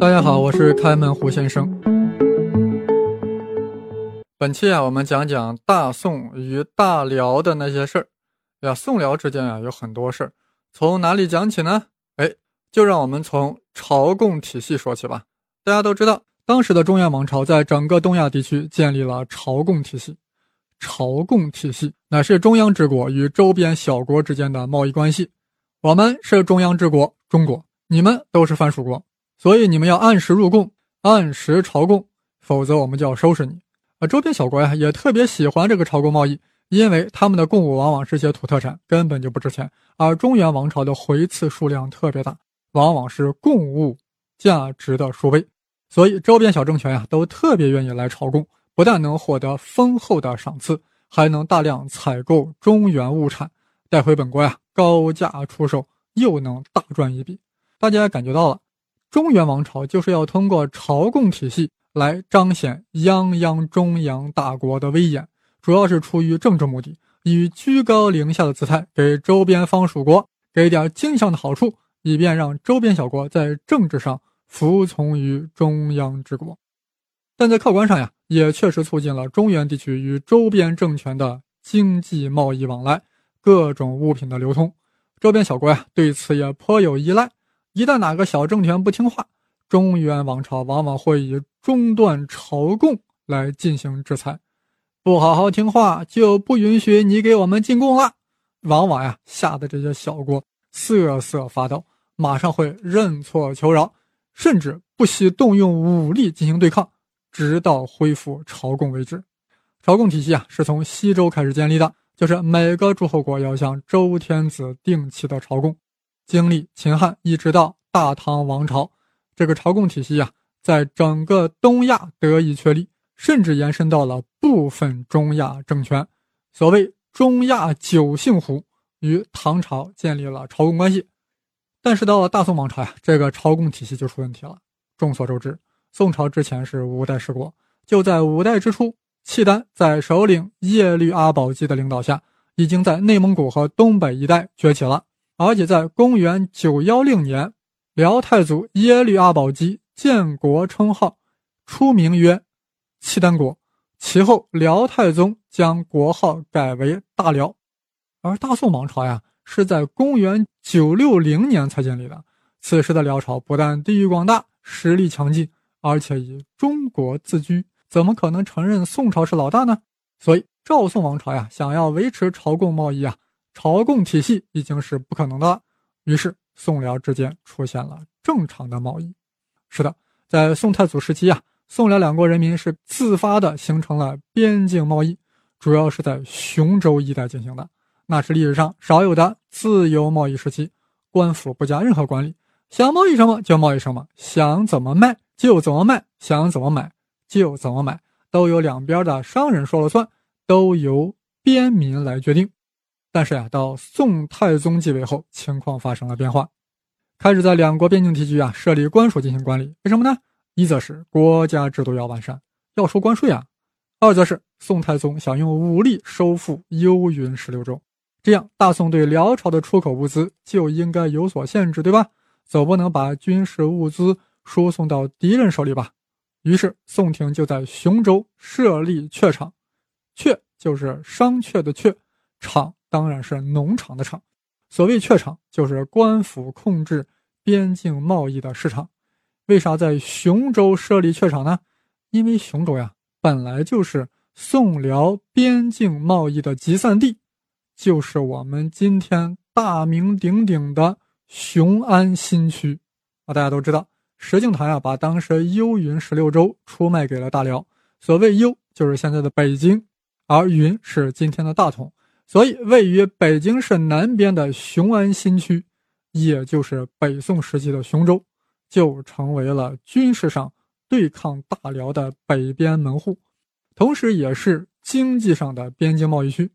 大家好，我是开门胡先生。本期啊，我们讲讲大宋与大辽的那些事儿。呀，宋辽之间啊有很多事儿，从哪里讲起呢？哎，就让我们从朝贡体系说起吧。大家都知道，当时的中原王朝在整个东亚地区建立了朝贡体系。朝贡体系乃是中央之国与周边小国之间的贸易关系。我们是中央之国，中国，你们都是藩属国。所以你们要按时入贡，按时朝贡，否则我们就要收拾你。啊，周边小国呀也特别喜欢这个朝贡贸易，因为他们的贡物往往是些土特产，根本就不值钱。而中原王朝的回赐数量特别大，往往是贡物价值的数倍，所以周边小政权呀都特别愿意来朝贡，不但能获得丰厚的赏赐，还能大量采购中原物产带回本国呀，高价出售，又能大赚一笔。大家感觉到了。中原王朝就是要通过朝贡体系来彰显泱泱中央大国的威严，主要是出于政治目的，以居高临下的姿态给周边方属国给点经济上的好处，以便让周边小国在政治上服从于中央之国。但在客观上呀，也确实促进了中原地区与周边政权的经济贸易往来，各种物品的流通。周边小国呀，对此也颇有依赖。一旦哪个小政权不听话，中原王朝往往会以中断朝贡来进行制裁。不好好听话，就不允许你给我们进贡了。往往呀，吓得这些小国瑟瑟发抖，马上会认错求饶，甚至不惜动用武力进行对抗，直到恢复朝贡为止。朝贡体系啊，是从西周开始建立的，就是每个诸侯国要向周天子定期的朝贡。经历秦汉，一直到大唐王朝，这个朝贡体系呀，在整个东亚得以确立，甚至延伸到了部分中亚政权。所谓中亚九姓胡，与唐朝建立了朝贡关系。但是到了大宋王朝呀，这个朝贡体系就出问题了。众所周知，宋朝之前是五代十国，就在五代之初，契丹在首领耶律阿保机的领导下，已经在内蒙古和东北一带崛起了。而且在公元九幺零年，辽太祖耶律阿保机建国称号，初名曰契丹国。其后，辽太宗将国号改为大辽。而大宋王朝呀，是在公元九六零年才建立的。此时的辽朝不但地域广大、实力强劲，而且以中国自居，怎么可能承认宋朝是老大呢？所以，赵宋王朝呀，想要维持朝贡贸易啊。朝贡体系已经是不可能的了，于是宋辽之间出现了正常的贸易。是的，在宋太祖时期啊，宋辽两国人民是自发的形成了边境贸易，主要是在雄州一带进行的，那是历史上少有的自由贸易时期，官府不加任何管理，想贸易什么就贸易什么，想怎么卖就怎么卖，想怎么买就怎么买，都由两边的商人说了算，都由边民来决定。但是呀，到宋太宗继位后，情况发生了变化，开始在两国边境地区啊设立官署进行管理。为什么呢？一则是国家制度要完善，要收关税啊；二则是宋太宗想用武力收复幽云十六州，这样大宋对辽朝的出口物资就应该有所限制，对吧？总不能把军事物资输送到敌人手里吧？于是宋廷就在雄州设立榷场，榷就是商榷的榷，场。当然是农场的场，所谓榷场，就是官府控制边境贸易的市场。为啥在雄州设立榷场呢？因为雄州呀，本来就是宋辽边境贸易的集散地，就是我们今天大名鼎鼎的雄安新区。啊，大家都知道，石敬瑭呀，把当时幽云十六州出卖给了大辽。所谓幽，就是现在的北京，而云是今天的大同。所以，位于北京市南边的雄安新区，也就是北宋时期的雄州，就成为了军事上对抗大辽的北边门户，同时也是经济上的边境贸易区。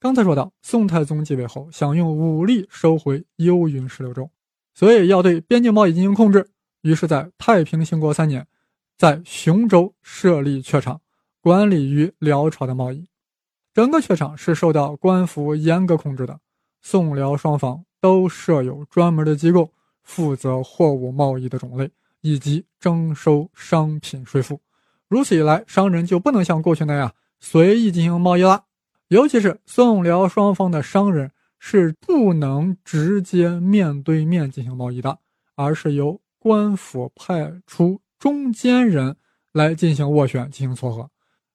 刚才说到，宋太宗继位后，想用武力收回幽云十六州，所以要对边境贸易进行控制。于是，在太平兴国三年，在雄州设立榷场，管理于辽朝的贸易。整个榷场是受到官府严格控制的，宋辽双方都设有专门的机构，负责货物贸易的种类以及征收商品税赋。如此一来，商人就不能像过去那样随意进行贸易了。尤其是宋辽双方的商人是不能直接面对面进行贸易的，而是由官府派出中间人来进行斡旋、进行撮合。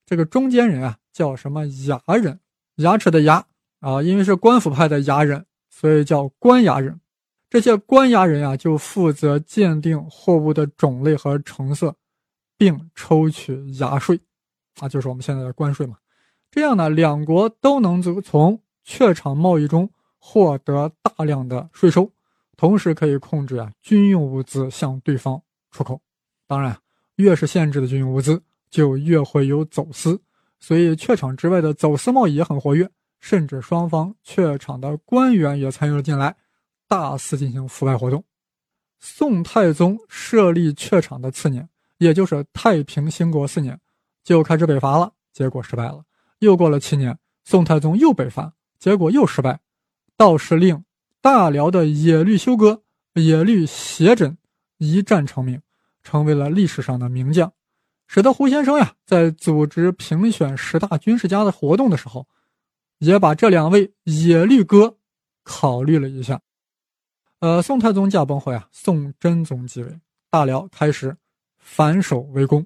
这个中间人啊，叫什么牙人？牙齿的牙啊，因为是官府派的牙人，所以叫官牙人。这些官牙人啊，就负责鉴定货物的种类和成色，并抽取牙税，啊，就是我们现在的关税嘛。这样呢，两国都能从榷场贸易中获得大量的税收，同时可以控制啊军用物资向对方出口。当然，越是限制的军用物资，就越会有走私，所以榷场之外的走私贸易也很活跃，甚至双方榷场的官员也参与了进来。大肆进行腐败活动。宋太宗设立榷场的次年，也就是太平兴国四年，就开始北伐了，结果失败了。又过了七年，宋太宗又北伐，结果又失败。道士令大辽的野律休哥、野律协轸一战成名，成为了历史上的名将，使得胡先生呀在组织评选十大军事家的活动的时候，也把这两位野律哥考虑了一下。呃，宋太宗驾崩后呀，宋真宗继位，大辽开始反守为攻。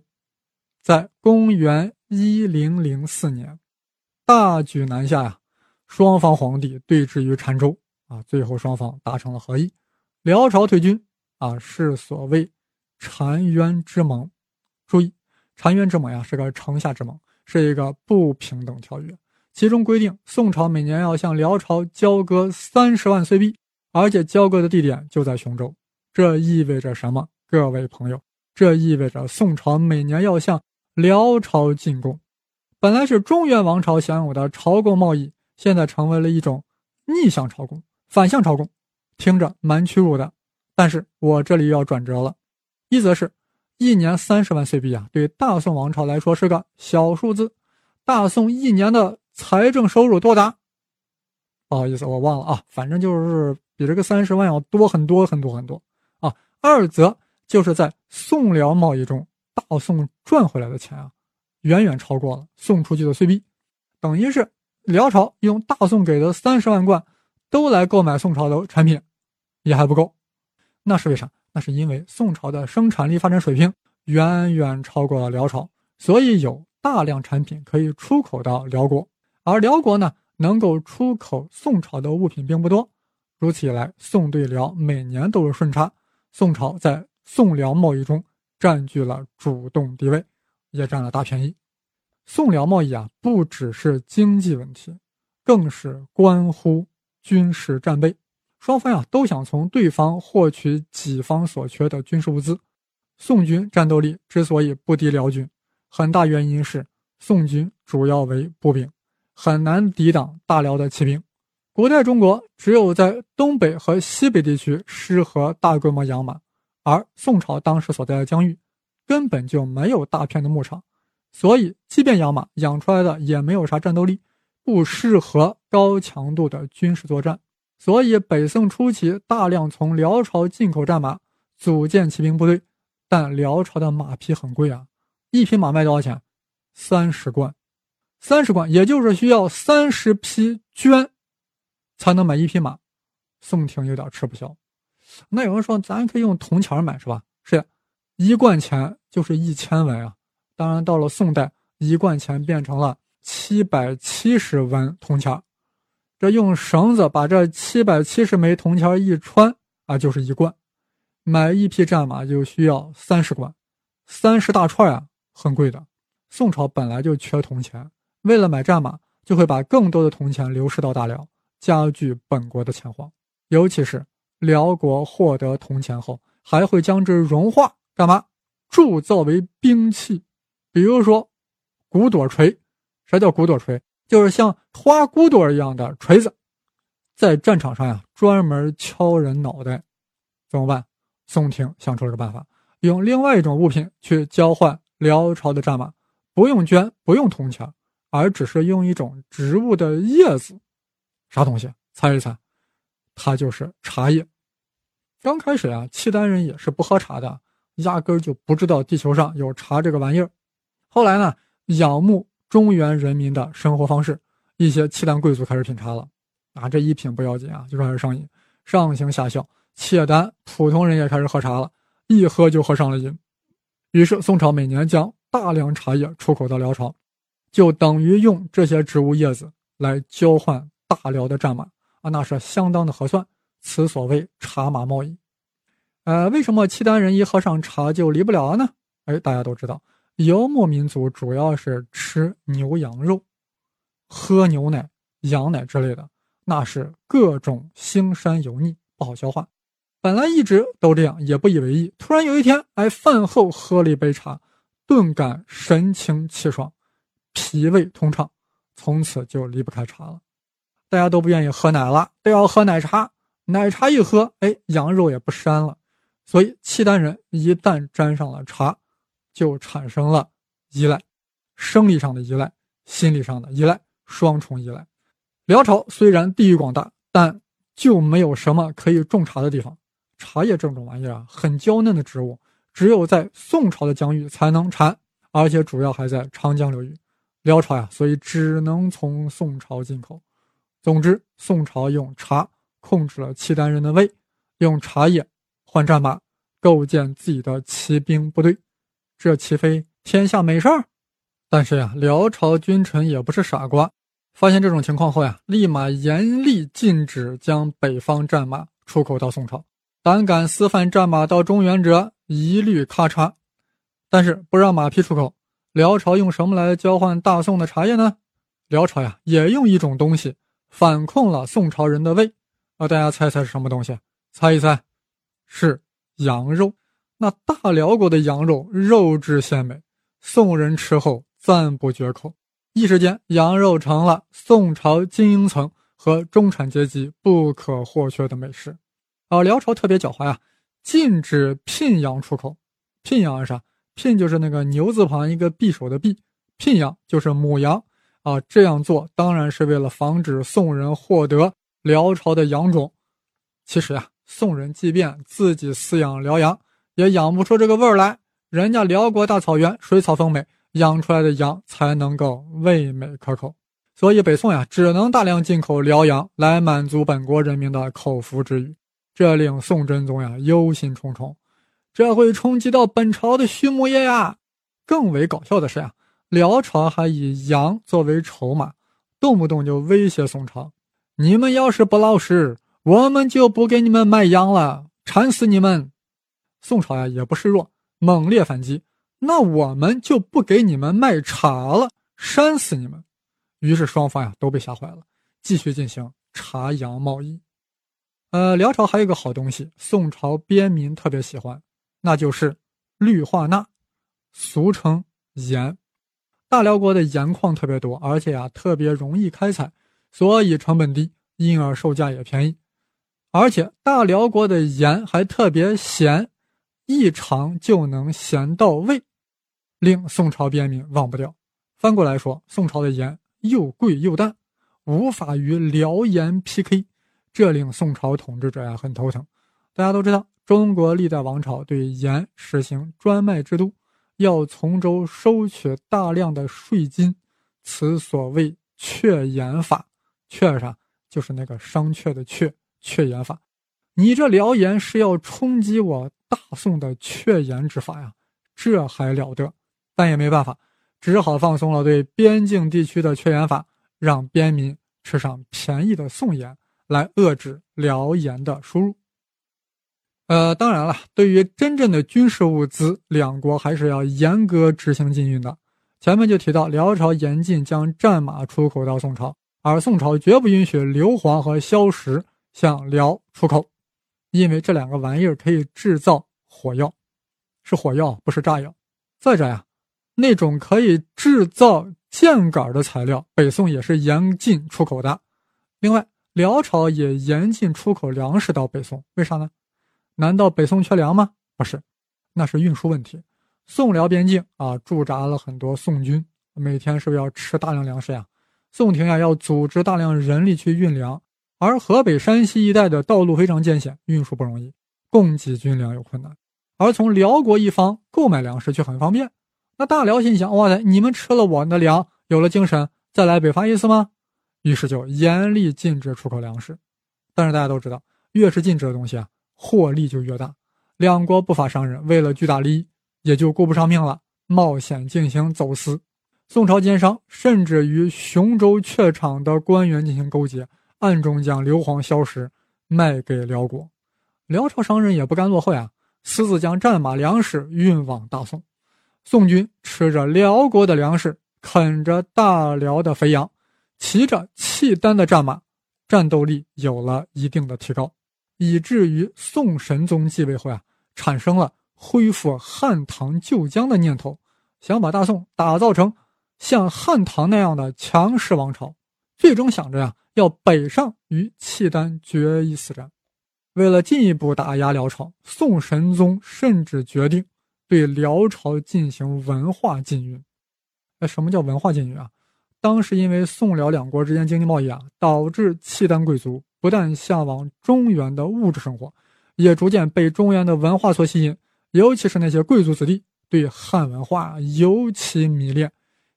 在公元一零零四年，大举南下呀，双方皇帝对峙于澶州啊，最后双方达成了和议，辽朝退军啊，是所谓澶渊之盟。注意，澶渊之盟呀是个城下之盟，是一个不平等条约，其中规定宋朝每年要向辽朝交割三十万岁币。而且交割的地点就在雄州，这意味着什么？各位朋友，这意味着宋朝每年要向辽朝进贡。本来是中原王朝享有的朝贡贸易，现在成为了一种逆向朝贡、反向朝贡，听着蛮屈辱的。但是我这里要转折了，一则是，一年三十万岁币啊，对大宋王朝来说是个小数字。大宋一年的财政收入多达？不好意思，我忘了啊，反正就是。比这个三十万要多很多很多很多啊！二则就是在宋辽贸易中，大宋赚回来的钱啊，远远超过了送出去的岁币，等于是辽朝用大宋给的三十万贯都来购买宋朝的产品，也还不够。那是为啥？那是因为宋朝的生产力发展水平远远超过了辽朝，所以有大量产品可以出口到辽国，而辽国呢，能够出口宋朝的物品并不多。如此一来，宋对辽每年都是顺差，宋朝在宋辽贸易中占据了主动地位，也占了大便宜。宋辽贸易啊，不只是经济问题，更是关乎军事战备。双方呀都想从对方获取己方所缺的军事物资。宋军战斗力之所以不敌辽军，很大原因是宋军主要为步兵，很难抵挡大辽的骑兵。古代中国只有在东北和西北地区适合大规模养马，而宋朝当时所在的疆域根本就没有大片的牧场，所以即便养马，养出来的也没有啥战斗力，不适合高强度的军事作战。所以北宋初期大量从辽朝进口战马，组建骑兵部队，但辽朝的马匹很贵啊，一匹马卖多少钱？三十贯，三十贯，也就是需要三十匹绢。才能买一匹马，宋廷有点吃不消。那有人说，咱可以用铜钱买，是吧？是，一贯钱就是一千文啊。当然，到了宋代，一贯钱变成了七百七十文铜钱。这用绳子把这七百七十枚铜钱一穿啊，就是一贯。买一匹战马就需要三十贯，三十大串啊，很贵的。宋朝本来就缺铜钱，为了买战马，就会把更多的铜钱流失到大辽。加剧本国的钱荒，尤其是辽国获得铜钱后，还会将之融化，干嘛？铸造为兵器，比如说骨朵锤。啥叫骨朵锤？就是像花骨朵一样的锤子，在战场上呀，专门敲人脑袋。怎么办？宋廷想出了个办法，用另外一种物品去交换辽朝的战马，不用绢，不用铜钱，而只是用一种植物的叶子。啥东西？猜一猜，它就是茶叶。刚开始啊，契丹人也是不喝茶的，压根就不知道地球上有茶这个玩意儿。后来呢，仰慕中原人民的生活方式，一些契丹贵族开始品茶了。啊，这一品不要紧啊，就开始上瘾，上行下效。契丹普通人也开始喝茶了，一喝就喝上了瘾。于是宋朝每年将大量茶叶出口到辽朝，就等于用这些植物叶子来交换大辽的战马啊，那是相当的合算。此所谓茶马贸易。呃，为什么契丹人一喝上茶就离不了呢？哎，大家都知道，游牧民族主要是吃牛羊肉，喝牛奶、羊奶之类的。那是各种腥膻油腻，不好消化。本来一直都这样，也不以为意。突然有一天，哎，饭后喝了一杯茶，顿感神清气爽，脾胃通畅，从此就离不开茶了。大家都不愿意喝奶了，都要喝奶茶。奶茶一喝，哎，羊肉也不膻了。所以契丹人一旦沾上了茶，就产生了依赖，生理上的依赖，心理上的依赖，双重依赖。辽朝虽然地域广大，但就没有什么可以种茶的地方。茶叶这种玩意儿啊，很娇嫩的植物，只有在宋朝的疆域才能产，而且主要还在长江流域。辽朝呀，所以只能从宋朝进口。总之，宋朝用茶控制了契丹人的胃，用茶叶换战马，构建自己的骑兵部队，这岂非天下美事儿？但是呀，辽朝君臣也不是傻瓜。发现这种情况后呀，立马严厉禁止将北方战马出口到宋朝，胆敢私贩战马到中原者，一律咔嚓。但是不让马匹出口，辽朝用什么来交换大宋的茶叶呢？辽朝呀，也用一种东西反控了宋朝人的胃。啊，大家猜猜是什么东西？猜一猜，是羊肉。那大辽国的羊肉肉质鲜美，宋人吃后赞不绝口。一时间，羊肉成了宋朝精英层和中产阶级不可或缺的美食。而辽朝特别狡猾呀，禁止聘羊出口。聘羊是啥？聘就是那个牛字旁一个匕首的匕，聘羊就是母羊啊。这样做当然是为了防止宋人获得辽朝的羊种。其实呀，宋人即便自己饲养辽羊，也养不出这个味儿来。人家辽国大草原，水草丰美。养出来的羊才能够味美可口，所以北宋呀只能大量进口辽羊来满足本国人民的口腹之欲，这令宋真宗呀忧心忡忡，这会冲击到本朝的畜牧业呀。更为搞笑的是呀，辽朝还以羊作为筹码，动不动就威胁宋朝：你们要是不老实，我们就不给你们卖羊了，馋死你们！宋朝呀也不示弱，猛烈反击。那我们就不给你们卖茶了，扇死你们！于是双方呀都被吓坏了，继续进行茶羊贸易。呃，辽朝还有个好东西，宋朝边民特别喜欢，那就是氯化钠，俗称盐。大辽国的盐矿特别多，而且呀特别容易开采，所以成本低，因而售价也便宜。而且大辽国的盐还特别咸，一尝就能咸到位。令宋朝边民忘不掉。翻过来说，宋朝的盐又贵又淡，无法与辽盐 PK，这令宋朝统治者呀很头疼。大家都知道，中国历代王朝对盐实行专卖制度，要从中收取大量的税金，此所谓“榷盐法”。榷啥？就是那个商榷的榷，榷盐法。你这辽盐是要冲击我大宋的确盐之法呀？这还了得！但也没办法，只好放松了对边境地区的缺盐法，让边民吃上便宜的宋盐，来遏制辽盐的输入。呃，当然了，对于真正的军事物资，两国还是要严格执行禁运的。前面就提到，辽朝严禁将战马出口到宋朝，而宋朝绝不允许硫磺和硝石向辽出口，因为这两个玩意儿可以制造火药，是火药，不是炸药。再者呀。那种可以制造箭杆的材料，北宋也是严禁出口的。另外，辽朝也严禁出口粮食到北宋，为啥呢？难道北宋缺粮吗？不是，那是运输问题。宋辽边境啊，驻扎了很多宋军，每天是不是要吃大量粮食呀？宋廷呀，要组织大量人力去运粮，而河北、山西一带的道路非常艰险，运输不容易，供给军粮有困难，而从辽国一方购买粮食却很方便。那大辽心想：哇塞，你们吃了我的粮，有了精神，再来北伐意思吗？于是就严厉禁止出口粮食。但是大家都知道，越是禁止的东西啊，获利就越大。两国不法商人为了巨大利益，也就顾不上命了，冒险进行走私。宋朝奸商甚至与雄州榷场的官员进行勾结，暗中将硫磺硝石卖给辽国。辽朝商人也不甘落后呀，私自将战马粮食运往大宋。宋军吃着辽国的粮食，啃着大辽的肥羊，骑着契丹的战马，战斗力有了一定的提高，以至于宋神宗继位后呀，产生了恢复汉唐旧疆的念头，想把大宋打造成像汉唐那样的强势王朝，最终想着呀，要北上与契丹决一死战。为了进一步打压辽朝，宋神宗甚至决定。对辽朝进行文化禁运，哎，什么叫文化禁运啊？当时因为宋辽两国之间经济贸易啊，导致契丹贵族不但向往中原的物质生活，也逐渐被中原的文化所吸引。尤其是那些贵族子弟，对汉文化尤其迷恋，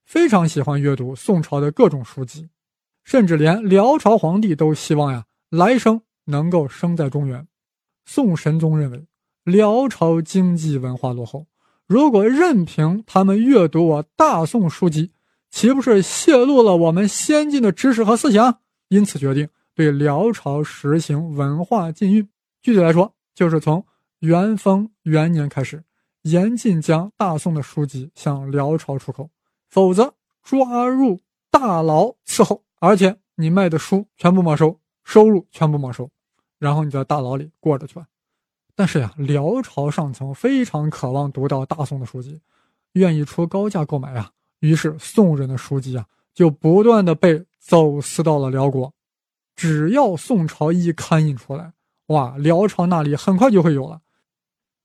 非常喜欢阅读宋朝的各种书籍，甚至连辽朝皇帝都希望呀，来生能够生在中原。宋神宗认为。辽朝经济文化落后，如果任凭他们阅读我大宋书籍，岂不是泄露了我们先进的知识和思想？因此决定对辽朝实行文化禁运。具体来说，就是从元丰元年开始，严禁将大宋的书籍向辽朝出口，否则抓入大牢伺候，而且你卖的书全部没收，收入全部没收，然后你在大牢里过着去吧。但是呀，辽朝上层非常渴望读到大宋的书籍，愿意出高价购买呀。于是宋人的书籍啊，就不断的被走私到了辽国。只要宋朝一刊印出来，哇，辽朝那里很快就会有了。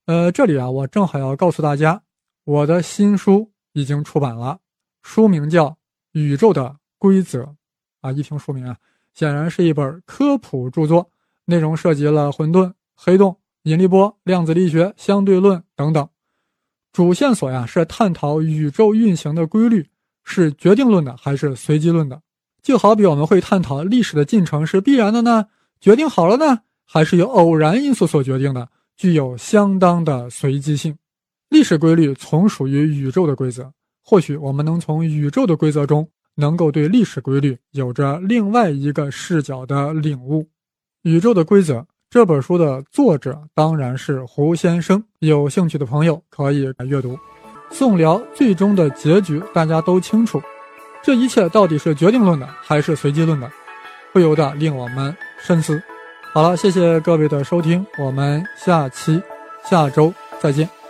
呃，这里啊，我正好要告诉大家，我的新书已经出版了，书名叫《宇宙的规则》。啊，一听书名啊，显然是一本科普著作，内容涉及了混沌、黑洞。引力波、量子力学、相对论等等，主线索呀是探讨宇宙运行的规律是决定论的还是随机论的。就好比我们会探讨历史的进程是必然的呢，决定好了呢，还是由偶然因素所决定的，具有相当的随机性。历史规律从属于宇宙的规则，或许我们能从宇宙的规则中，能够对历史规律有着另外一个视角的领悟。宇宙的规则。这本书的作者当然是胡先生，有兴趣的朋友可以阅读。宋辽最终的结局大家都清楚，这一切到底是决定论的还是随机论的，不由得令我们深思。好了，谢谢各位的收听，我们下期下周再见。